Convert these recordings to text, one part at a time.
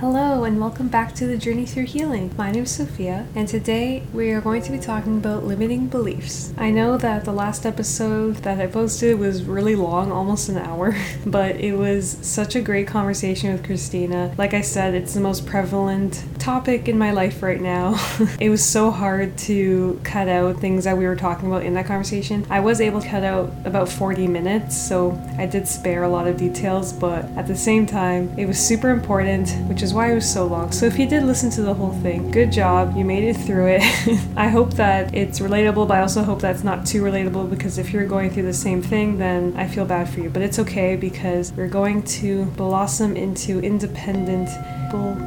Hello, and welcome back to the Journey Through Healing. My name is Sophia, and today we are going to be talking about limiting beliefs. I know that the last episode that I posted was really long, almost an hour, but it was such a great conversation with Christina. Like I said, it's the most prevalent topic in my life right now. it was so hard to cut out things that we were talking about in that conversation. I was able to cut out about 40 minutes, so I did spare a lot of details, but at the same time, it was super important, which is why it was so long. So if you did listen to the whole thing, good job. You made it through it. I hope that it's relatable, but I also hope that's not too relatable because if you're going through the same thing, then I feel bad for you. But it's okay because we're going to blossom into independent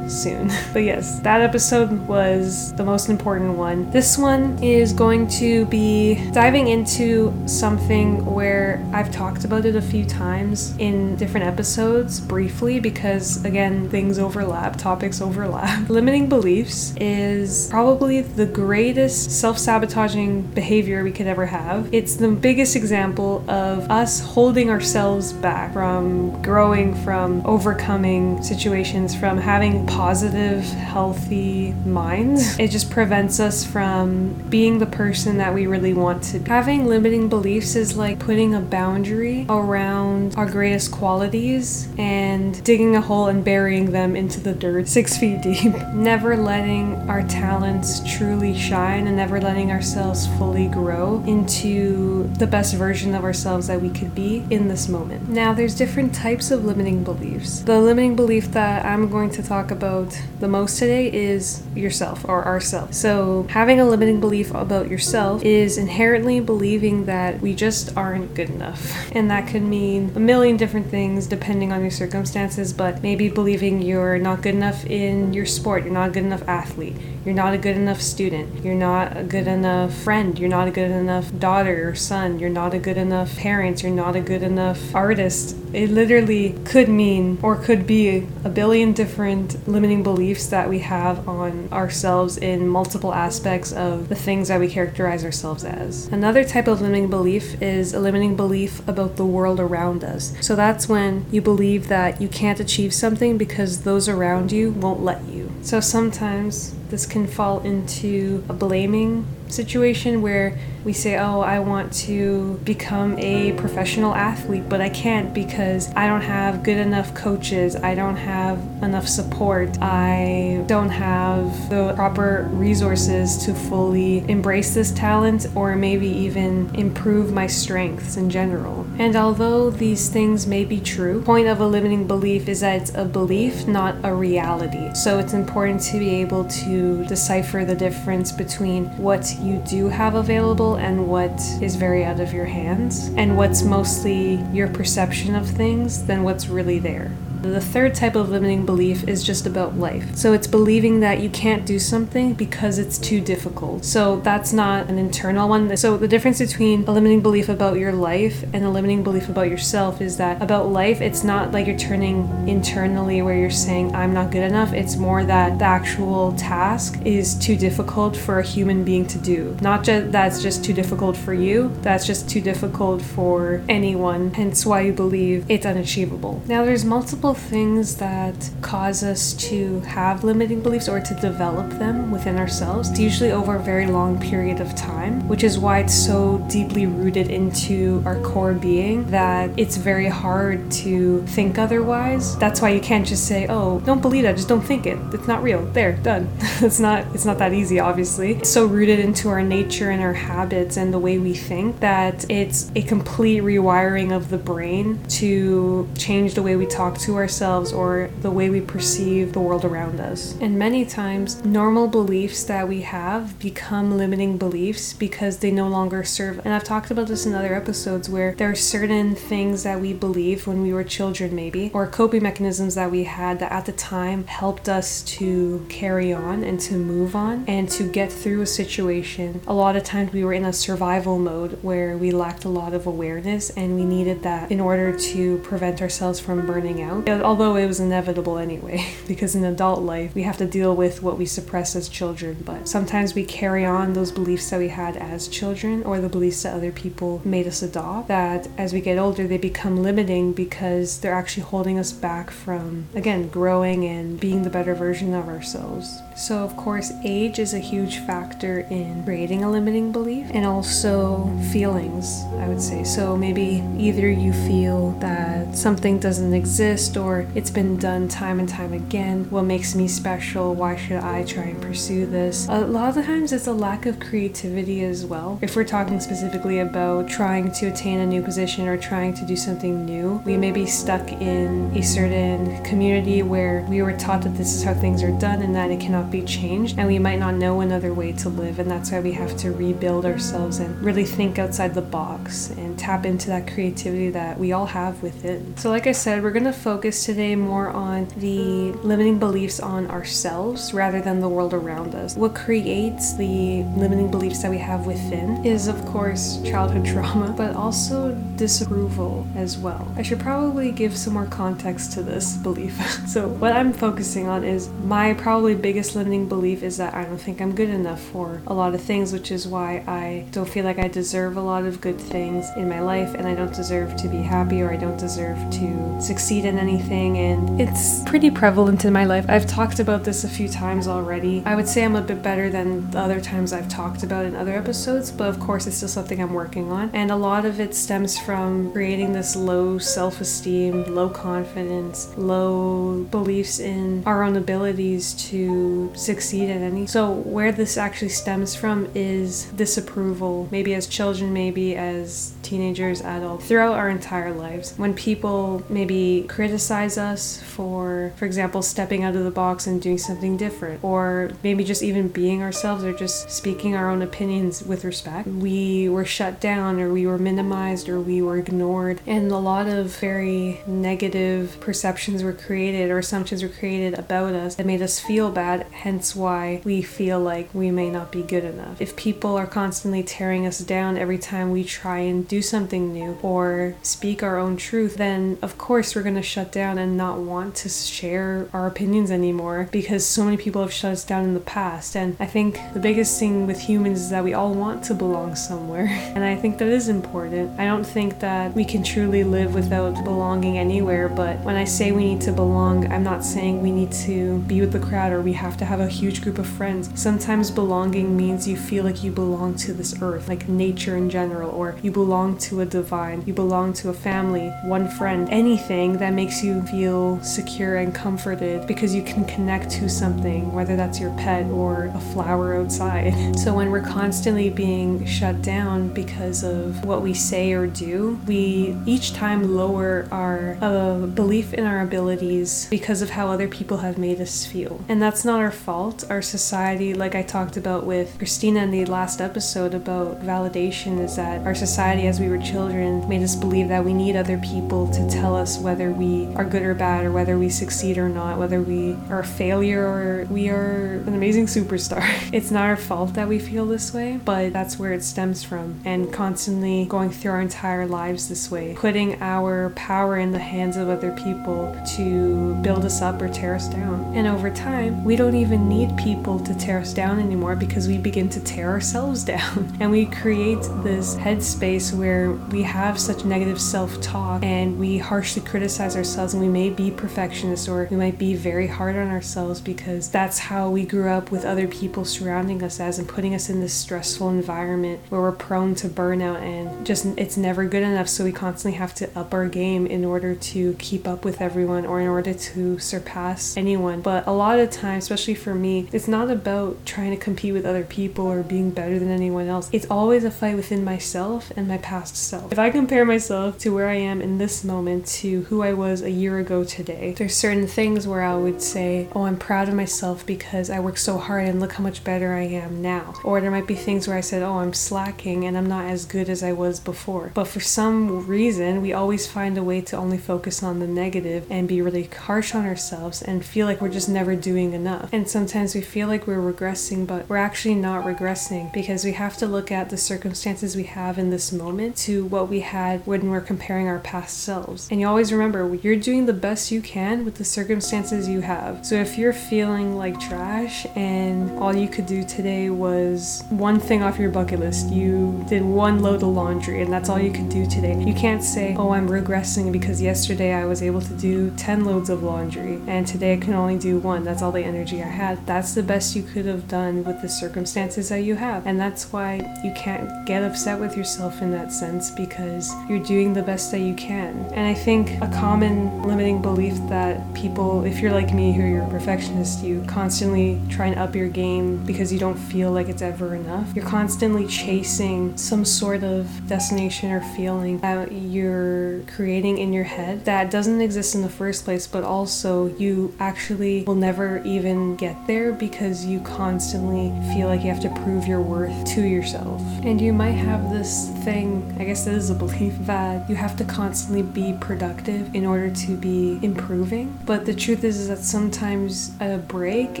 soon. but yes, that episode was the most important one. This one is going to be diving into something where I've talked about it a few times in different episodes briefly because, again, things overlap, topics overlap. Limiting beliefs is probably the greatest self sabotaging behavior we could ever have. It's the biggest example of us holding ourselves back from growing, from overcoming situations, from having positive, healthy minds. It just prevents us from being the person that we really want to be. Having limiting beliefs is like putting a boundary around our greatest qualities and digging a hole and burying them into the dirt six feet deep. never letting our talents truly shine and never letting ourselves fully grow into the best version of ourselves that we could be in this moment. Now, there's different types of limiting beliefs. The limiting belief that I'm going to talk about the most today is yourself or ourself. So, having a limiting belief about yourself is inherently believing that we just aren't good enough. And that could mean a million different things depending on your circumstances, but maybe believing you're not good enough in your sport, you're not a good enough athlete, you're not a good enough student, you're not a good enough friend, you're not a good enough daughter or son, you're not a good enough parent, you're not a good enough artist. It literally could mean or could be a billion different limiting beliefs that we have on ourselves in multiple aspects of the things that we characterize ourselves as. Another type of limiting belief is a limiting belief about the world around us. So that's when you believe that you can't achieve something because those around you won't let you. So sometimes this can fall into a blaming situation where we say, Oh, I want to become a professional athlete, but I can't because I don't have good enough coaches, I don't have enough support, I don't have the proper resources to fully embrace this talent or maybe even improve my strengths in general. And although these things may be true, point of a limiting belief is that it's a belief, not a reality. So it's important to be able to decipher the difference between what you do have available and what is very out of your hands, and what's mostly your perception of things than what's really there. The third type of limiting belief is just about life. So it's believing that you can't do something because it's too difficult. So that's not an internal one. So the difference between a limiting belief about your life and a limiting belief about yourself is that about life, it's not like you're turning internally where you're saying, I'm not good enough. It's more that the actual task is too difficult for a human being to do. Not just that's just too difficult for you, that's just too difficult for anyone, hence why you believe it's unachievable. Now, there's multiple things that cause us to have limiting beliefs or to develop them within ourselves. Usually over a very long period of time, which is why it's so deeply rooted into our core being that it's very hard to think otherwise. That's why you can't just say, "Oh, don't believe that, just don't think it. It's not real." There, done. it's not it's not that easy, obviously. It's so rooted into our nature and our habits and the way we think that it's a complete rewiring of the brain to change the way we talk to ourselves or the way we perceive the world around us. And many times, normal beliefs that we have become limiting beliefs because they no longer serve. And I've talked about this in other episodes where there are certain things that we believed when we were children, maybe, or coping mechanisms that we had that at the time helped us to carry on and to move on and to get through a situation. A lot of times we were in a survival mode where we lacked a lot of awareness and we needed that in order to prevent ourselves from burning out Although it was inevitable anyway, because in adult life, we have to deal with what we suppress as children. But sometimes we carry on those beliefs that we had as children or the beliefs that other people made us adopt. That as we get older, they become limiting because they're actually holding us back from, again, growing and being the better version of ourselves. So, of course, age is a huge factor in creating a limiting belief and also feelings, I would say. So, maybe either you feel that something doesn't exist or it's been done time and time again. What makes me special? Why should I try and pursue this? A lot of the times it's a lack of creativity as well. If we're talking specifically about trying to attain a new position or trying to do something new, we may be stuck in a certain community where we were taught that this is how things are done and that it cannot be changed, and we might not know another way to live. And that's why we have to rebuild ourselves and really think outside the box and tap into that creativity that we all have within. So, like I said, we're going to focus today more on the limiting beliefs on ourselves rather than the world around us. What creates the limiting beliefs that we have within is, of course, childhood trauma, but also disapproval as well. I should probably give some more context to this belief. so, what I'm focusing on is my probably biggest limiting belief is that I don't think I'm good enough for a lot of things, which is why I don't feel like I deserve a lot of good things in my life and I don't deserve to be happy or I don't deserve to succeed in anything. And it's pretty prevalent in my life. I've talked about this a few times already. I would say I'm a bit better than the other times I've talked about in other episodes, but of course, it's still something I'm working on. And a lot of it stems from creating this low self esteem, low confidence, low beliefs in our own abilities to succeed at any. So, where this actually stems from is disapproval, maybe as children, maybe as teenagers, adults, throughout our entire lives. When people maybe criticize us for, for example, stepping out of the box and doing something different, or maybe just even being ourselves or just speaking our own opinions with respect, we were shut down or we were minimized or we were ignored. And a lot of very negative perceptions were created or assumptions were created about us that made us feel bad hence why we feel like we may not be good enough. If people are constantly tearing us down every time we try and do something new or speak our own truth, then of course we're going to shut down and not want to share our opinions anymore because so many people have shut us down in the past. And I think the biggest thing with humans is that we all want to belong somewhere. And I think that is important. I don't think that we can truly live without belonging anywhere, but when I say we need to belong, I'm not saying we need to be with the crowd or we have to have a huge group of friends. Sometimes belonging means you feel like you belong to this earth, like nature in general, or you belong to a divine, you belong to a family, one friend, anything that makes you feel secure and comforted because you can connect to something, whether that's your pet or a flower outside. So when we're constantly being shut down because of what we say or do, we each time lower our uh, belief in our abilities because of how other people have made us feel. And that's not our fault. Our society, like I talked about with Christina in the last episode about validation, is that our society as we were children made us believe that we need other people to tell us whether we are good or bad, or whether we succeed or not, whether we are a failure or we are an amazing superstar. It's not our fault that we feel this way, but that's where it stems from. And constantly going through our entire lives this way, putting our power in the hands of other people to build us up or tear us down. And over time, we don't even need people to tear us down anymore because we begin to tear ourselves down. And we create this headspace where we have such negative self talk and we harshly criticize ourselves and we may be perfectionists or we might be very hard on ourselves because that's how we grew up with other people surrounding us as and putting us in this stressful environment where we're prone to burnout and just it's never good enough. So we constantly have to up our game in order to keep up with everyone or in order to surpass anyone. But a lot of times, especially for me, it's not about trying to compete with other people or being better than anyone else. It's always a fight within myself and my past self. If I compare myself to where I am in this moment to who I was a year ago today, there's certain things where I would say, Oh, I'm proud of myself because I worked so hard and look how much better I am now. Or there might be things where I said, Oh, I'm slacking and I'm not as good as I was before. But for some reason, we always find a way to only focus on the negative and be really harsh on ourselves and feel like we're just never doing enough. And sometimes we feel like we're regressing, but we're actually not regressing because we have to look at the circumstances we have in this moment to what we had when we're comparing our past selves. And you always remember you're doing the best you can with the circumstances you have. So if you're feeling like trash and all you could do today was one thing off your bucket list, you did one load of laundry and that's all you could do today. You can't say, "Oh, I'm regressing because yesterday I was able to do 10 loads of laundry and today I can only do one. That's all the energy I had." That's the best you could have done with the circumstances that you have. And that's why you can't get upset with yourself in that sense because you're doing the best that you can. And I think a common limiting belief that people, if you're like me, who you're a perfectionist, you constantly try and up your game because you don't feel like it's ever enough. You're constantly chasing some sort of destination or feeling that you're creating in your head that doesn't exist in the first place, but also you actually will never even get there because you constantly feel like you have to prove your worth to yourself. And you might have this thing, I guess that is a belief, that you have to constantly be productive in order to be improving. But the truth is, is that sometimes a break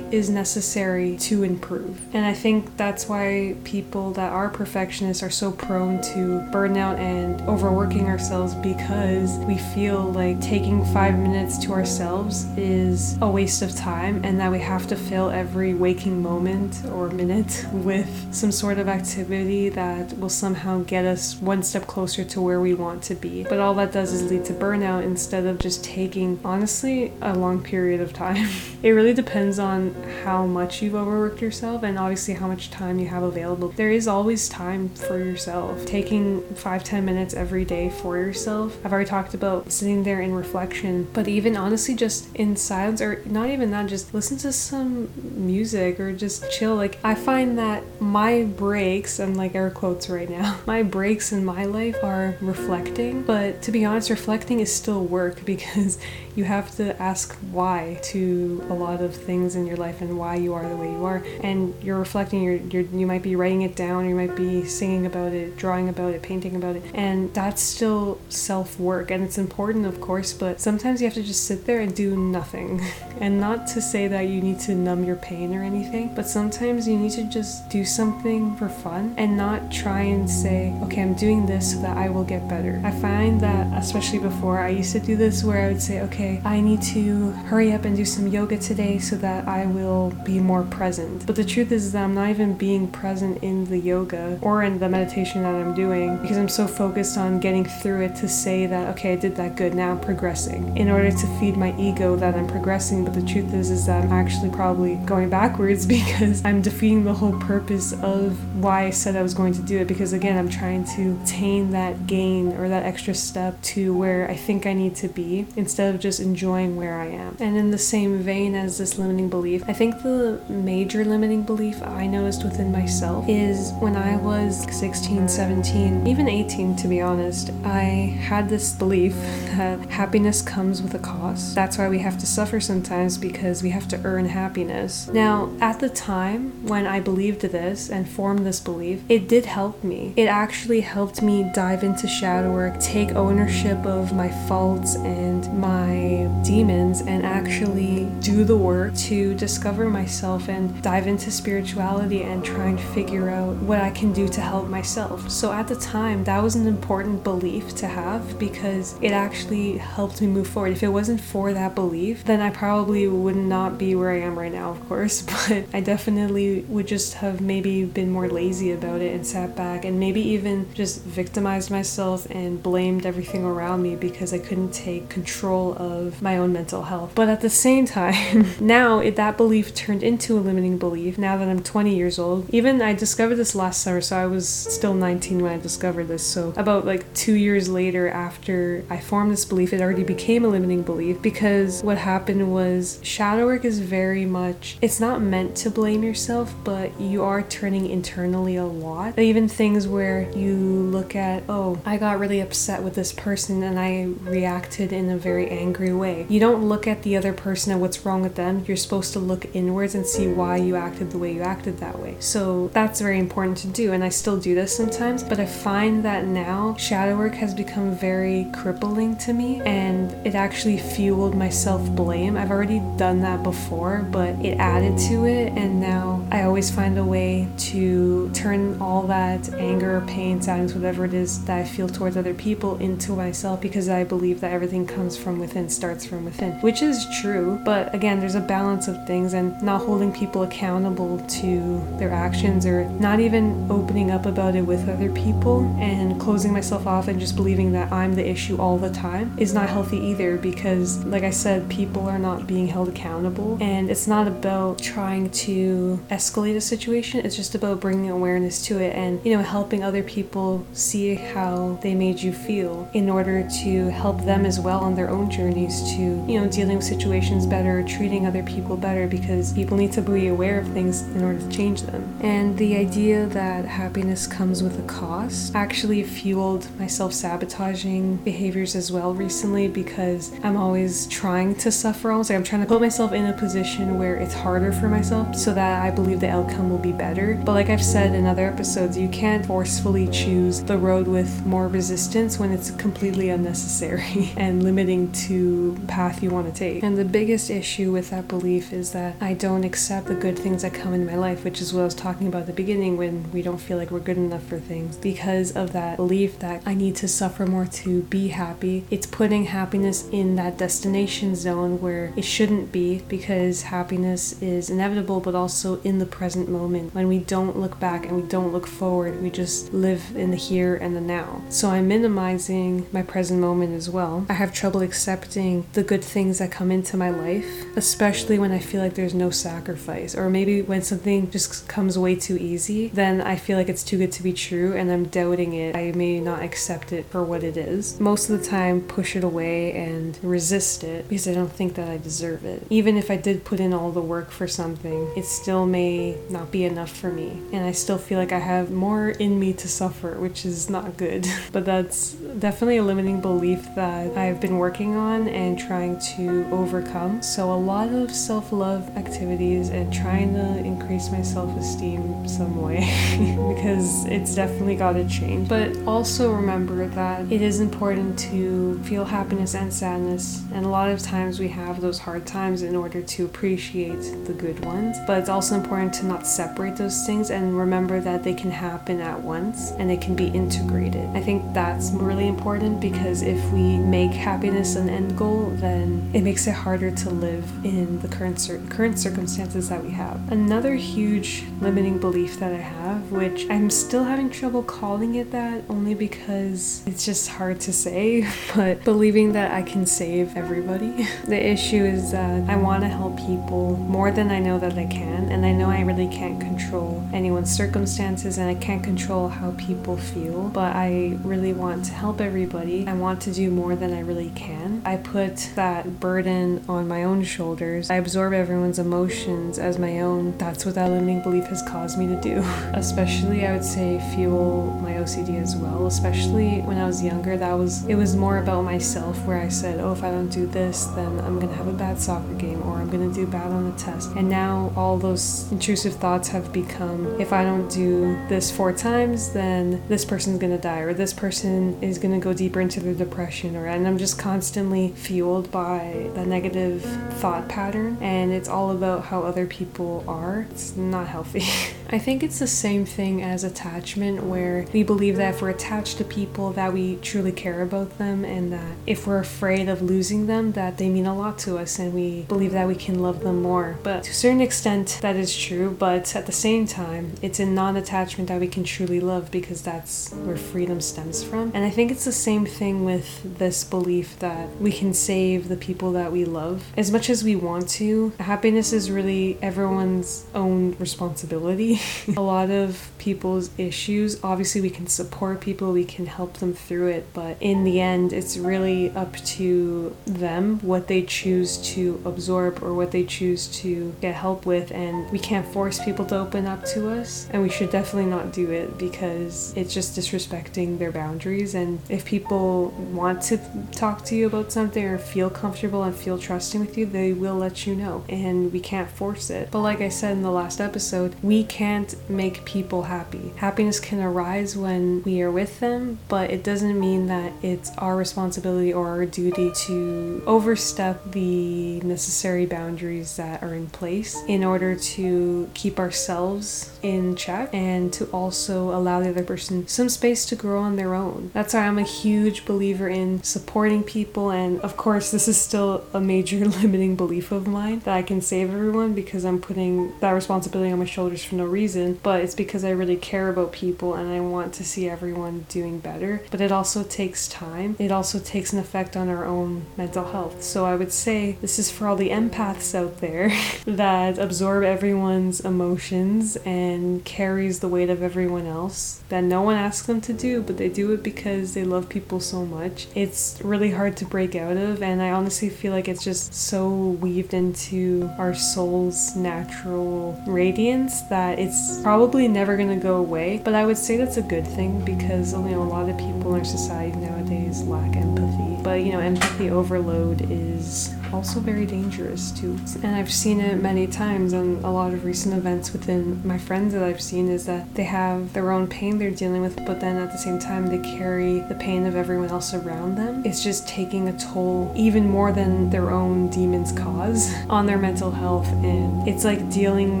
is necessary to improve. And I think that's why people that are perfectionists are so prone to burnout and overworking ourselves because we feel like taking five minutes to ourselves is a waste of time and that we have to fill every waking moment or minute with some sort of activity that will somehow get us one step closer to where we want to be. But all that does is lead to burnout instead of just taking, honestly, a long period of time. it really depends on how much you've overworked yourself and obviously how much time you have available. There is always time for yourself. Taking five, ten minutes every day for yourself. I've already talked about sitting there in reflection, but even honestly, just in silence, or not even that, just listen to some music or just chill. Like, I find that my breaks, I'm like air quotes right now, my breaks in my life are reflecting, but to be honest, reflecting is still work because you have to ask why to a lot of things in your life and why you are the way you are. And you're reflecting, you're, you're, you might be writing it down, you might be singing about it, drawing about it, painting about it. And that's still self work. And it's important, of course, but sometimes you have to just sit there and do nothing. and not to say that you need to numb your pain or anything, but sometimes you need to just do something for fun and not try and say, okay, I'm doing this so that I will get better. I find that, especially before, I used to do this where I would say, okay, I need to hurry up and do some yoga today so that I will be more present. But the truth is that I'm not even being present in the yoga or in the meditation that I'm doing because I'm so focused on getting through it to say that, okay, I did that good, now I'm progressing in order to feed my ego that I'm progressing. But the truth is, is that I'm actually probably going backwards because I'm defeating the whole purpose of why I said I was going to do it because again, I'm trying to attain that gain or that extra step to where I think I need to be instead of just enjoying where I am. And in the same vein as this limiting belief, I think the major limiting belief I noticed within myself is when I was 16, 17, even 18 to be honest, I had this belief that happiness comes with a cost. That's why we have to suffer sometimes because we have to earn happiness. Now, at the time when I believed this and formed this belief, it did help me. It actually helped me dive into shadow work, take ownership of my faults and my demons, and actually do the work to discover myself and dive into spirituality and try and figure out what I can do to help myself. So at the time, that was an important belief to have because it actually helped me move forward. If it wasn't for that belief, then I probably would not be where I am right now, of course, but I definitely would just have maybe been more lazy about it and sat back and maybe even just victimized myself and blamed everything around me because I couldn't take control of my own mental health. But at the same time, now it, that belief turned into a limiting belief now that I'm 20 years old. Even I discovered this last summer, so I was still 19 when I discovered this. So about like two years later after I formed this belief, it already became a limiting belief because what happened was shadow work is very much, it's not meant to blame yourself, but you are turning internally a lot. Even things where you look at, oh, I got really upset with this person and I reacted in a very angry way. You don't look at the other person and what's wrong with them. You're supposed to look inwards and see why you acted the way you acted that way. So that's very important to do. And I still do this sometimes, but I find that now shadow work has become very crippling to me and it actually fueled my self blame. I've already done that before, but it added to it. And now I always find a way to turn all that anger, pain, sadness, whatever it is that I feel towards other people into myself because I believe that everything everything comes from within, starts from within, which is true. But again, there's a balance of things and not holding people accountable to their actions or not even opening up about it with other people and closing myself off and just believing that I'm the issue all the time is not healthy either because, like I said, people are not being held accountable. And it's not about trying to escalate a situation, it's just about bringing awareness to it and, you know, helping other people see how they made you feel in order to help them as well on their own journeys to, you know, dealing with situations better, treating other people better because people need to be aware of things in order to change them. And the idea that happiness comes with a cost actually fueled my self sabotaging behaviors as well recently because I'm always trying to suffer almost like I'm trying to put myself in a position where it's harder for myself so that I believe the outcome will be better. But like I've said in other episodes, you can't forcefully choose the road with more resistance when it's completely unnecessary and limiting to path you want to take. And the biggest issue with that belief is that I don't accept the good things that come in my life, which is what I was talking about at the beginning when we don't feel like we're good enough for things because of that belief that I need to suffer more to be happy. It's putting happiness in that destination zone where it shouldn't be because happiness is inevitable but also in the present moment. When we don't look back and we don't look forward, we just live in the here and the now. So I'm minimizing my present moment as well. I have trouble accepting the good things that come into my life, especially when I feel like there's no sacrifice or maybe when something just comes way too easy, then I feel like it's too good to be true and I'm doubting it. I may not accept it for what it is. Most of the time, push it away and resist it because I don't think that I deserve it. Even if I did put in all the work for something, it still may not be enough for me. And I still feel like I have more in me to suffer, which is not good. but that's definitely a limiting belief that I've been working on and trying to overcome. So, a lot of self love activities and trying to increase my self esteem some way because it's definitely got to change. But also remember that it is important to feel happiness and sadness, and a lot of times we have those hard times in order to appreciate the good ones. But it's also important to not separate those things and remember that they can happen at once and they can be integrated. I think that's really important because if we make happiness an end goal, then it makes it harder to live in the current cir- current circumstances that we have. Another huge limiting belief that I have, which I'm still having trouble calling it that only because it's just hard to say, but believing that I can save everybody. the issue is that I want to help people more than I know that I can, and I know I really can't control anyone's circumstances and I can't control how people feel, but I really want to help everybody. I want to do more than I really can. I put that burden on my own shoulders. I absorb everyone's emotions as my own. That's what that limiting belief has caused me to do. Especially, I would say, fuel my OCD as well. Especially when I was younger, that was it was more about myself where I said, oh, if I don't do this, then I'm gonna have a bad soccer game or I'm gonna do bad on the test. And now all those intrusive thoughts have become, if I don't do this four times, then this person's gonna die or this person is gonna go deeper into their depression or and I'm just constantly fueled by the negative thought pattern and it's all about how other people are. It's not healthy. I think it's the same thing as attachment where we believe that if we're attached to people that we truly care about them and that if we're afraid of losing them that they mean a lot to us and we believe that we can love them more. But to a certain extent that is true, but at the same time it's in non-attachment that we can truly love because that's where freedom stems from. And I think it's the same thing with this belief that we can save the people that we love as much as we want to. Happiness is really everyone's own responsibility. a lot of people's issues, obviously, we can support people, we can help them through it, but in the end, it's really up to them what they choose to absorb or what they choose to get help with. And we can't force people to open up to us, and we should definitely not do it because it's just disrespecting their boundaries. And if people want to talk to you about something or feel comfortable and feel trusting with you, they will let you know, and we can't force it. But like I said in the last episode, we can can't make people happy. Happiness can arise when we are with them, but it doesn't mean that it's our responsibility or our duty to overstep the necessary boundaries that are in place in order to keep ourselves in check and to also allow the other person some space to grow on their own. That's why I'm a huge believer in supporting people, and of course, this is still a major limiting belief of mine that I can save everyone because I'm putting that responsibility on my shoulders for no reason, but it's because I really care about people and I want to see everyone doing better. But it also takes time, it also takes an effect on our own mental health. So I would say this is for all the empaths out there that absorb everyone's emotions and carries the weight of everyone else that no one asks them to do, but they do it because they love people so much. It's really hard to break out of, and I honestly feel like it's just so weaved into our soul's natural radiance that it's probably never going to go away. But I would say that's a good thing because you know a lot of people in our society nowadays lack empathy. But you know, empathy overload is also very dangerous too. And I've seen it many times and a lot of recent events within my friends that I've seen is that they have their own pain they're dealing with, but then at the same time they carry the pain of everyone else around them. It's just taking a toll even more than their own demons cause on their mental health and it's like dealing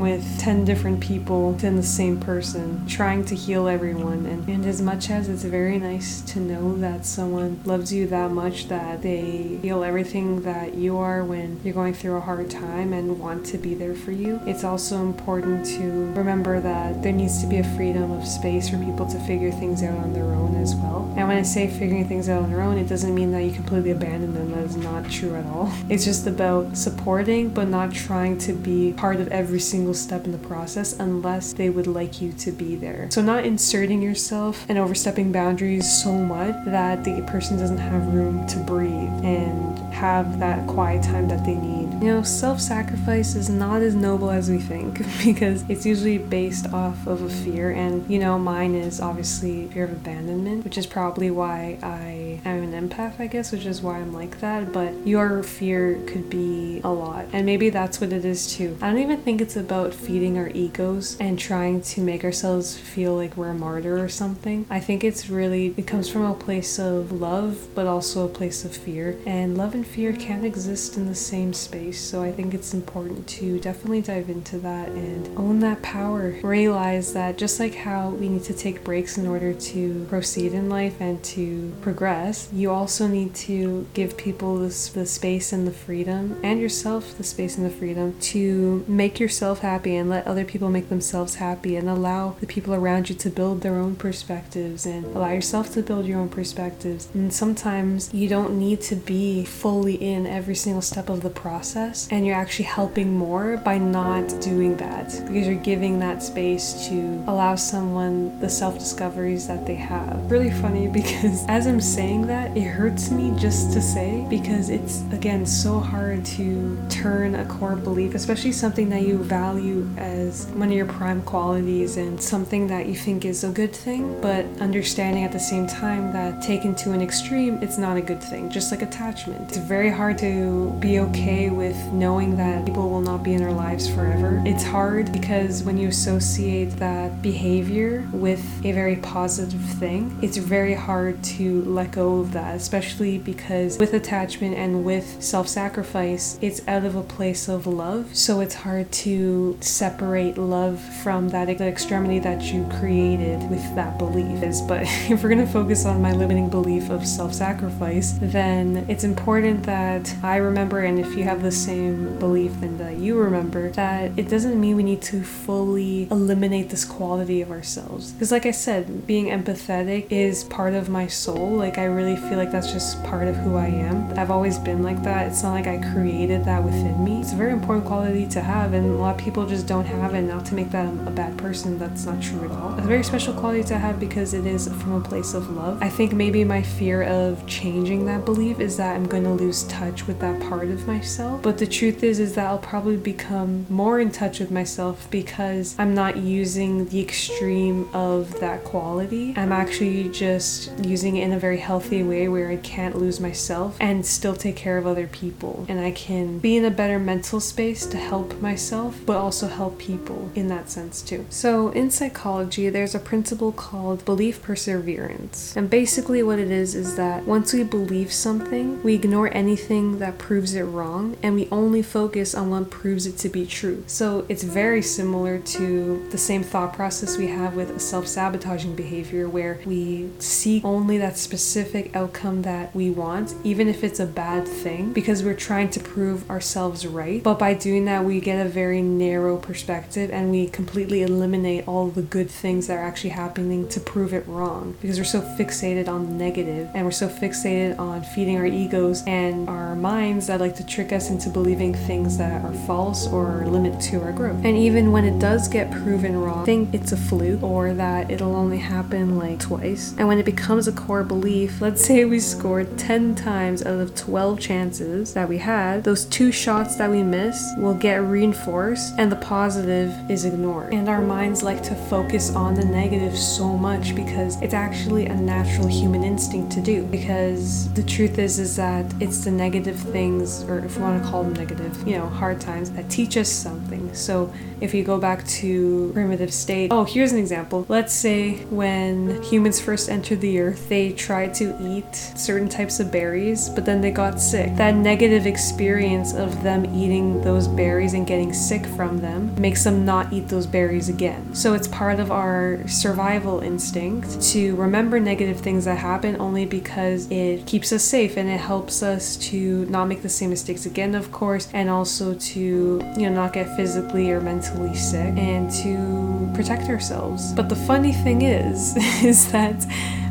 with 10 different people within the same person trying to heal everyone and, and as much as it's very nice to know that someone loves you that much that they feel everything that you are when you're going through a hard time and want to be there for you. It's also important to remember that there needs to be a freedom of space for people to figure things out on their own as well. And when I say figuring things out on their own, it doesn't mean that you completely abandon them. That is not true at all. It's just about supporting but not trying to be part of every single step in the process unless they would like you to be there. So, not inserting yourself and overstepping boundaries so much that the person doesn't have room to breathe and have that quiet time that they need. You know, self sacrifice is not as noble as we think because it's usually based off of a fear, and you know, mine is obviously fear of abandonment, which is probably why I am an empath, I guess, which is why I'm like that. But your fear could be a lot, and maybe that's what it is too. I don't even think it's about feeding our egos and trying to make ourselves feel like we're a martyr or something. I think it's really, it comes from a place of love, but also a place of fear, and love and fear can't exist in the same space. So I think it's important to definitely dive into that and own that power. Realize that just like how we need to take breaks in order to proceed in life and to progress, you also need to give people this, the space and the freedom, and yourself the space and the freedom to make yourself happy and let other people make themselves happy and allow the people around you to build their own perspectives and allow yourself to build your own perspectives. And sometimes you don't need to be fully in every single step of the process and you're actually helping more by not doing that because you're giving that space to allow someone the self discoveries that they have. Really funny because as I'm saying that, it hurts me just to say because it's again so hard to turn a core belief, especially something that you value as one of your prime qualities and something that you think is a good thing, but understanding at the same time that taken to an extreme, it's not a good thing, just like attachment. It's very hard to be okay with knowing that people will not be in our lives forever. It's hard because when you associate that behavior with a very positive thing, it's very hard to let go of that, especially because with attachment and with self sacrifice, it's out of a place of love. So it's hard to separate love from that extremity that you created with that belief is. But if we're to focus on my limiting belief of self sacrifice, then it's important that I remember, and if you have the same belief, then that you remember that it doesn't mean we need to fully eliminate this quality of ourselves. Because, like I said, being empathetic is part of my soul. Like, I really feel like that's just part of who I am. I've always been like that. It's not like I created that within me. It's a very important quality to have, and a lot of people just don't have it. Not to make them a bad person, that's not true at all. It's a very special quality to have because it is from a place of love. I think maybe my fear of changing that belief is that I'm going to lose touch with that part of myself. But But the truth is is that I'll probably become more in touch with myself because I'm not using the extreme of that quality. I'm actually just using it in a very healthy way where I can't lose myself and still take care of other people. And I can be in a better mental space to help myself, but also help people in that sense too. So in psychology, there's a principle called belief perseverance. And basically what it is is that once we believe something, we ignore anything that proves it wrong and we only focus on what proves it to be true. So it's very similar to the same thought process we have with a self-sabotaging behavior where we seek only that specific outcome that we want, even if it's a bad thing, because we're trying to prove ourselves right. But by doing that, we get a very narrow perspective and we completely eliminate all the good things that are actually happening to prove it wrong because we're so fixated on the negative and we're so fixated on feeding our egos and our minds that like to trick us into believing things that are false or limit to our growth. And even when it does get proven wrong, think it's a fluke or that it'll only happen like twice. And when it becomes a core belief, let's say we scored 10 times out of 12 chances that we had, those two shots that we missed will get reinforced and the positive is ignored. And our minds like to focus on the negative so much because it's actually a natural human instinct to do. Because the truth is is that it's the negative things or if you want to call them negative, you know, hard times that teach us something. So if you go back to primitive state, oh, here's an example. Let's say when humans first entered the earth, they tried to eat certain types of berries, but then they got sick. That negative experience of them eating those berries and getting sick from them makes them not eat those berries again. So it's part of our survival instinct to remember negative things that happen only because it keeps us safe and it helps us to not make the same mistakes again, of course, and also to, you know, not get physically or mentally sick and to protect ourselves. But the funny thing is, is that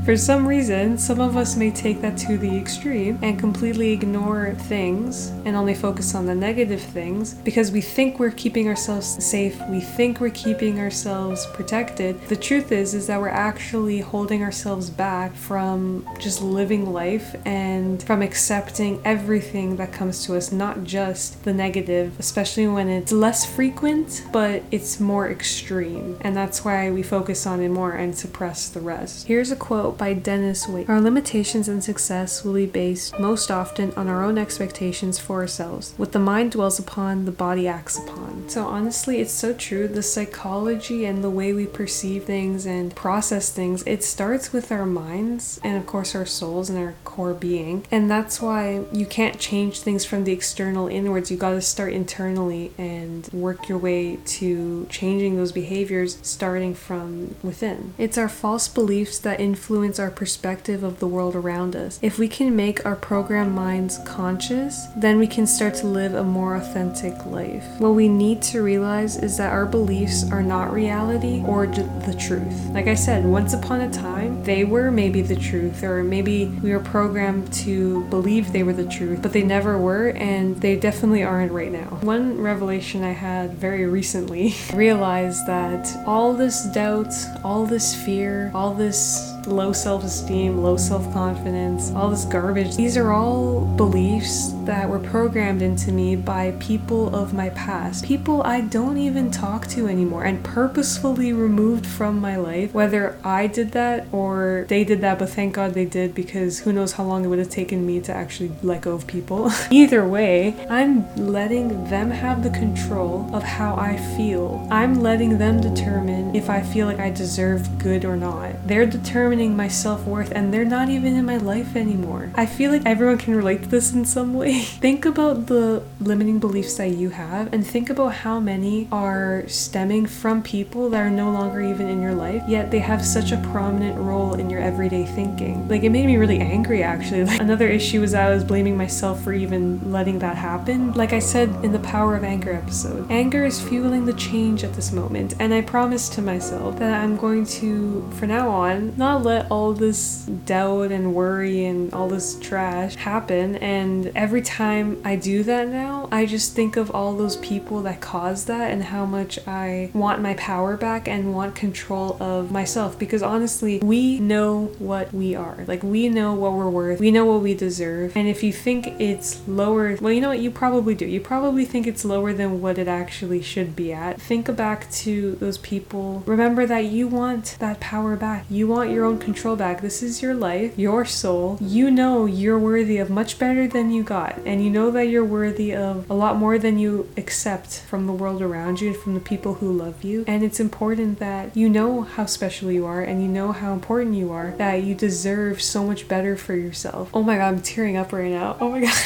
for some reason, some of us may take that to the extreme and completely ignore things and only focus on the negative things because we think we're keeping ourselves safe, we think we're keeping ourselves protected. The truth is is that we're actually holding ourselves back from just living life and from accepting everything that comes to us, not just the negative, especially when it's less frequent, but it's more extreme. And that's why we focus on it more and suppress the rest. Here's a quote by Dennis Waitley. Our limitations and success will be based most often on our own expectations for ourselves. What the mind dwells upon, the body acts upon. So honestly, it's so true. The psychology and the way we perceive things and process things, it starts with our minds and of course our souls and our core being. And that's why you can't change things from the external inwards. You got to start internally and work your way to changing those behaviors starting from within. It's our false beliefs that influence our perspective of the world around us. If we can make our programmed minds conscious, then we can start to live a more authentic life. What we need to realize is that our beliefs are not reality or the truth. Like I said, once upon a time, they were maybe the truth, or maybe we were programmed to believe they were the truth, but they never were, and they definitely aren't right now. One revelation I had very recently realized that all this doubt, all this fear, all this low self esteem, low self confidence, all this garbage. These are all beliefs that were programmed into me by people of my past. People I don't even talk to anymore and purposefully removed from my life. Whether I did that or they did that, but thank God they did because who knows how long it would have taken me to actually let go of people. Either way, I'm letting them have the control of how I feel. I'm letting them determine if I feel like I deserve good or not. They're determining my self worth and they're not even in my life anymore. I feel like everyone can relate to this in some way. think about the limiting beliefs that you have and think about how many are stemming from people that are no longer even in your life, yet they have such a prominent role in your everyday thinking. Like it made me really angry actually. Like another issue was I was blaming myself for even letting that happen. Like I said in the Power of Anger episode, anger is fueling the change at this moment, and I promised to myself that I'm going to, for now on, not let all this doubt and worry and all this trash happen. And every time I do that now, I just think of all those people that caused that and how much I want my power back and want control of myself. Because honestly, we know what we are. Like, we know what we're worth, we know what we deserve. And if you think it's lower, well, you know what? You probably do. You probably think it's lower than what it actually should be at. Think back to those people. Remember that you want that power back. You want your own control back. This is your life, your soul. You know you're worthy of much better than you got. And you know that you're worthy of a lot more than you accept from the world around you and from the people who love you. And it's important that you know how special you are and you know how important you are, that you deserve so much better for yourself. Oh my god, I'm tearing up right now. Oh my god.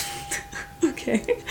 okay.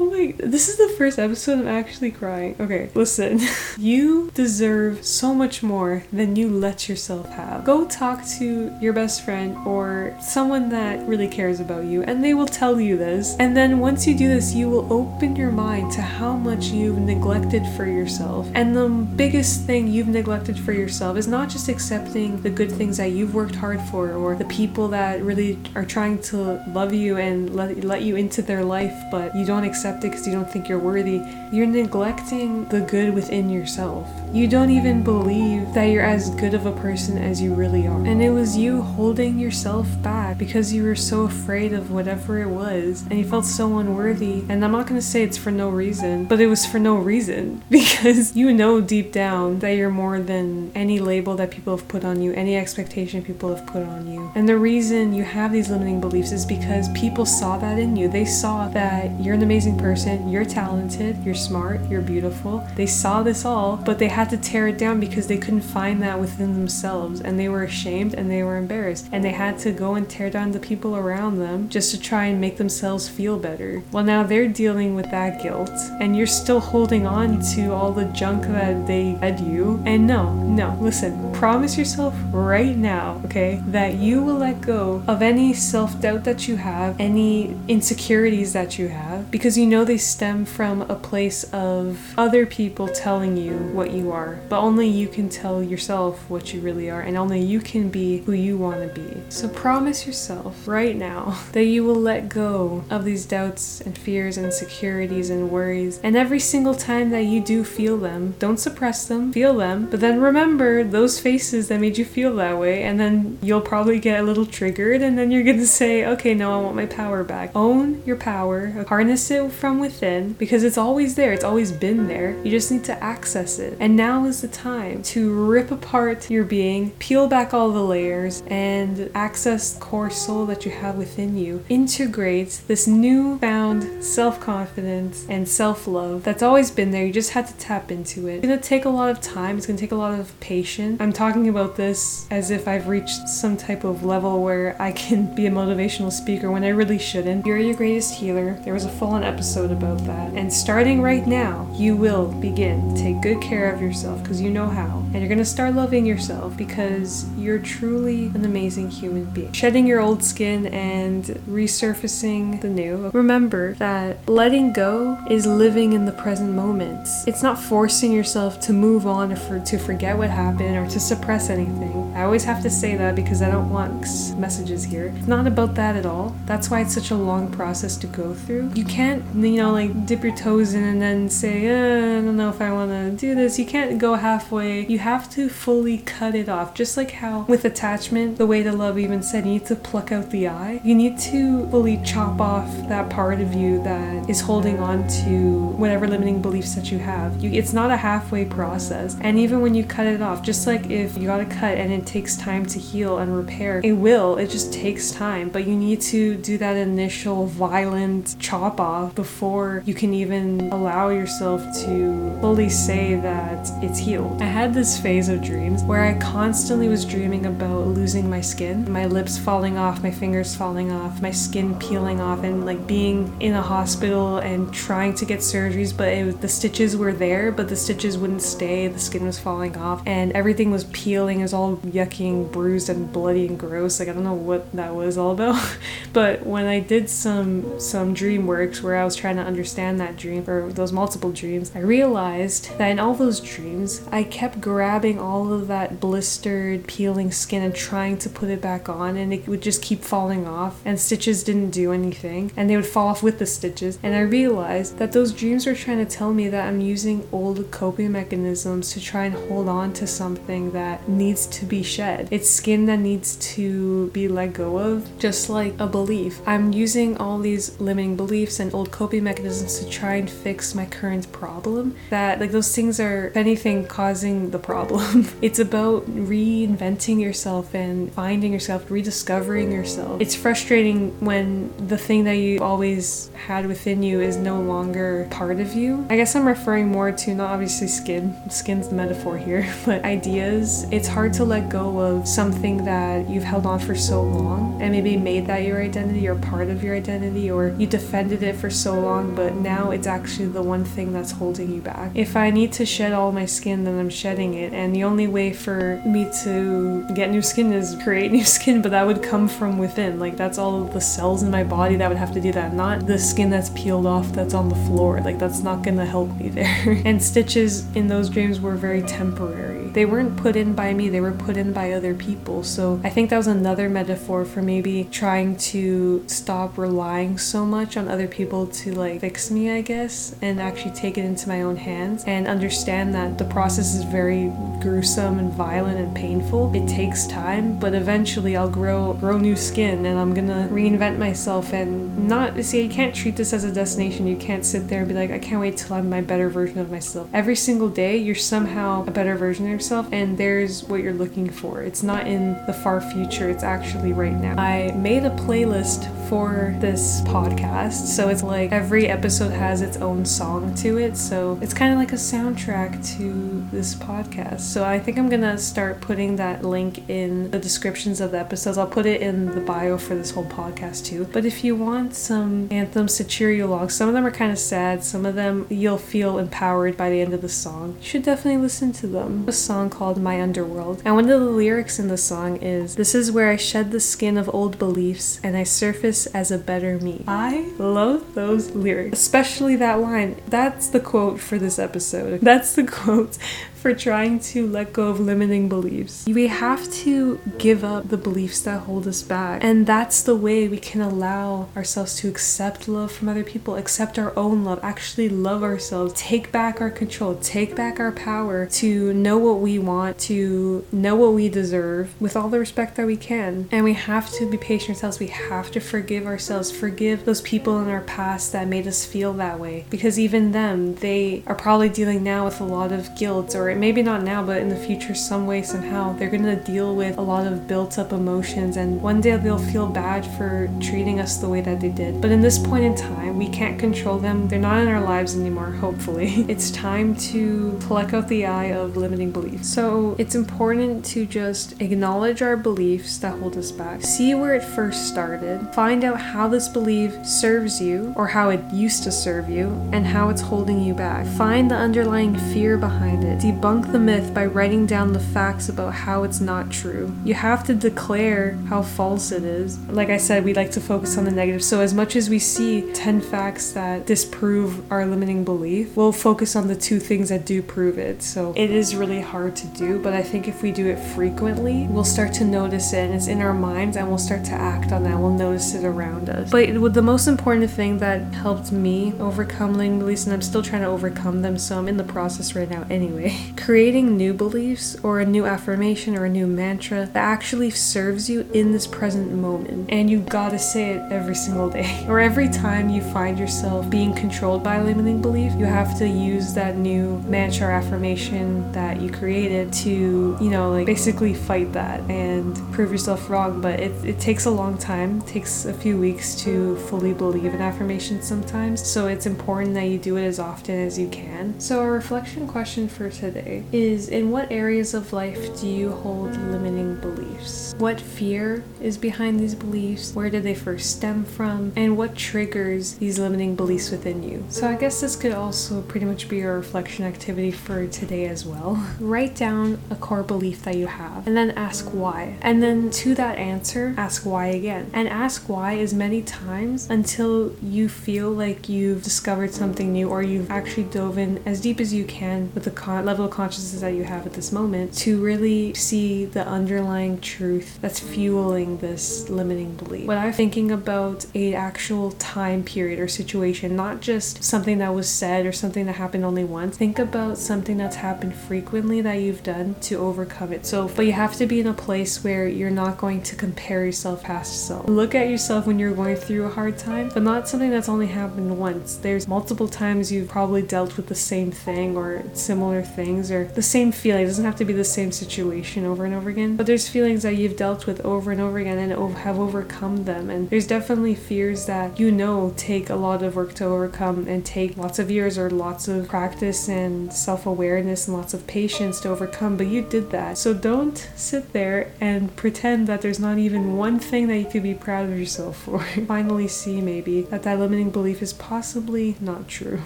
Oh my, this is the first episode I'm actually crying. Okay, listen. you deserve so much more than you let yourself have. Go talk to your best friend or someone that really cares about you, and they will tell you this. And then once you do this, you will open your mind to how much you've neglected for yourself. And the biggest thing you've neglected for yourself is not just accepting the good things that you've worked hard for or the people that really are trying to love you and let, let you into their life, but you don't accept it because you don't think you're worthy, you're neglecting the good within yourself. You don't even believe that you're as good of a person as you really are. And it was you holding yourself back because you were so afraid of whatever it was and you felt so unworthy. And I'm not going to say it's for no reason, but it was for no reason because you know deep down that you're more than any label that people have put on you, any expectation people have put on you. And the reason you have these limiting beliefs is because people saw that in you. They saw that you're an amazing person, you're talented, you're smart, you're beautiful. They saw this all, but they had to tear it down because they couldn't find that within themselves and they were ashamed and they were embarrassed. And they had to go and tear down the people around them just to try and make themselves feel better. Well, now they're dealing with that guilt and you're still holding on to all the junk that they fed you. And no, no, listen, promise yourself right now, okay, that you will let go of any self doubt that you have, any insecurities that you have, because you know they stem from a place of other people telling you what you are. But only you can tell yourself what you really are, and only you can be who you want to be. So promise yourself right now that you will let go of these doubts and fears and insecurities and worries. And every single time that you do feel them, don't suppress them, feel them, but then remember those faces that made you feel that way, and then you'll probably get a little triggered, and then you're gonna say, okay, no, I want my power back. Own your power, harness it from within, because it's always there, it's always been there. You just need to access it. And now is the time to rip apart your being, peel back all the layers, and access core soul that you have within you. Integrate this new found self confidence and self love that's always been there. You just had to tap into it. It's gonna take a lot of time, it's gonna take a lot of patience. I'm talking about this as if I've reached some type of level where I can be a motivational speaker when I really shouldn't. You're your greatest healer. There was a full on episode about that. And starting right now, you will begin to take good care of yourself because you know how. And you're gonna start loving yourself because you're truly an amazing human being. Shedding your old skin and resurfacing the new. Remember that letting go is living in the present moment. It's not forcing yourself to move on or for, to forget what happened or to suppress anything. I always have to say that because I don't want messages here. It's not about that at all. That's why it's such a long process to go through. You can't, you know, like dip your toes in and then say, uh, I don't know if I want to do this. You can't go halfway. You have to fully cut it off. Just like how with attachment, the way the love even said, you need to pluck out the eye. You need to fully chop off that part of you that is holding on to whatever limiting beliefs that you have. You, it's not a halfway process. And even when you cut it off, just like if you got a cut and it takes time to heal and repair, it will. It just takes time. But you need to do that initial violent chop off before you can even allow yourself to fully say that it's healed. I had this phase of dreams where I constantly was dreaming about losing my skin, my lips falling off, my fingers falling off, my skin peeling off, and like being in a hospital and trying to get surgeries, but it, the stitches were there, but the stitches wouldn't stay, the skin was falling off, and everything was peeling, it was all yucky and bruised and bloody and gross. Like, I don't know what that was all about. but when I did some some dream works where I was trying to understand that dream or those multiple dreams, I realized that in all those dreams, I kept grabbing all of that blistered, peeling skin and trying to put it back on, and it would just keep falling off, and stitches didn't do anything, and they would fall off with the stitches. And I realized that those dreams were trying to tell me that I'm using old coping mechanisms to try and hold on to something that needs to be shed. It's skin that needs to be let go of, just like a belief. I'm using all these limiting beliefs and old coping mechanisms to try and fix my current problem. That, like, those things are, if anything, causing the problem. it's about reinventing yourself and finding yourself, rediscovering yourself. It's frustrating when the thing that you always had within you is no longer part of you. I guess I'm referring more to not obviously skin, skin's the metaphor here, but ideas. It's hard to let go of something that you've held on for so long and maybe made that your identity or part of your identity, or you defended it for so long, but now it's actually the one thing that's holding you back. If I need to shed all my skin, then I'm shedding it, and the only way for me to get new skin is create new skin, but that would come from within. Like, that's all the cells in my body that would have to do that, not the skin that's peeled off that's on the floor. Like, that's not gonna help me there. and stitches in those dreams were very temporary. They weren't put in by me, they were put in by other people. So I think that was another metaphor for maybe trying to stop relying so much on other people to like fix me, I guess, and actually take it into my own hands and understand that the process is very gruesome and violent and painful. It takes time, but eventually I'll grow grow new skin and I'm gonna reinvent myself and not see you can't treat this as a destination. You can't sit there and be like, I can't wait till I'm my better version of myself. Every single day you're somehow a better version of yourself and there's what you're looking for. It's not in the far future, it's actually right now. I made a playlist for this podcast, so it's like every episode has its own song to it, so it's kind of like a soundtrack to this podcast. So I think I'm gonna start putting that link in the descriptions of the episodes. I'll put it in the bio for this whole podcast too. But if you want some anthems to cheer you along, some of them are kind of sad, some of them you'll feel empowered by the end of the song. You should definitely listen to them. Song called My Underworld. And one of the lyrics in the song is This is where I shed the skin of old beliefs and I surface as a better me. I love those lyrics, especially that line. That's the quote for this episode. That's the quote for trying to let go of limiting beliefs. We have to give up the beliefs that hold us back. And that's the way we can allow ourselves to accept love from other people, accept our own love, actually love ourselves, take back our control, take back our power to know what we want, to know what we deserve with all the respect that we can. And we have to be patient ourselves. We have to forgive ourselves, forgive those people in our past that made us feel that way. Because even them, they are probably dealing now with a lot of guilt or maybe not now, but in the future, some way, somehow, they're gonna deal with a lot of built up emotions, and one day they'll feel bad for treating us the way that they did. But in this point in time, we can't control them. They're not in our lives anymore, hopefully. It's time to pluck out the eye of limiting beliefs. So it's important to just acknowledge our beliefs that hold us back, see where it first started, find out how this belief serves you or how it used to serve you, and how it's holding you back. Find the underlying fear behind it, debunk the myth by writing down the facts about how it's not true. You have to declare how false it is. Like I said, we like to focus on the negative. So, as much as we see 10 facts that disprove our limiting belief, we'll focus on the two things that do prove it. So, it is really hard to do, but I think if we do it frequently, we'll start to notice it and it's in our minds and we'll start to act on that. We'll notice it around us. But the most important thing that helped me overcome limiting beliefs, and I'm still trying to overcome them, so I'm in the process right now anyway, creating new beliefs or a new affirmation or a new mantra that actually serves you in this present moment. And you gotta say it every single day. or every time you find yourself being controlled by a limiting belief, you have to use that new mantra or affirmation that you created to, you know, like basically fight that and prove yourself wrong. But it, it takes a long time, it takes a few weeks to fully believe an affirmation sometimes. So it's important that you do it as often as you can. So, a reflection question for today today is in what areas of life do you hold limiting beliefs? What fear is behind these beliefs? Where did they first stem from? And what triggers these limiting beliefs within you? So I guess this could also pretty much be a reflection activity for today as well. Write down a core belief that you have and then ask why. And then to that answer, ask why again. And ask why as many times until you feel like you've discovered something new or you've actually dove in as deep as you can with the con- level of consciousness that you have at this moment to really see the underlying truth that's fueling this limiting belief. When I'm thinking about a actual time period or situation, not just something that was said or something that happened only once, think about something that's happened frequently that you've done to overcome it. So, but you have to be in a place where you're not going to compare yourself past self. Look at yourself when you're going through a hard time, but not something that's only happened once. There's multiple times you've probably dealt with the same thing or similar things or the same feeling. It doesn't have to be the same situation over and over again, but there's feelings that you've dealt with over and over again and have overcome them. And there's definitely fears that you know take a lot of work to overcome and take lots of years or lots of practice and self awareness and lots of patience to overcome, but you did that. So don't sit there and pretend that there's not even one thing that you could be proud of yourself for. Finally, see maybe that that limiting belief is possibly not true.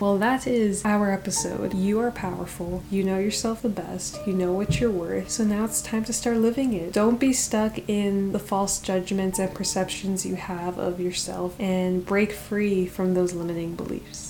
Well, that is our episode. You are powerful. You know yourself the best. You know what you're worth. So now it's time to start living it. Don't be stuck in the false judgments and perceptions you have of yourself and break free from those limiting beliefs.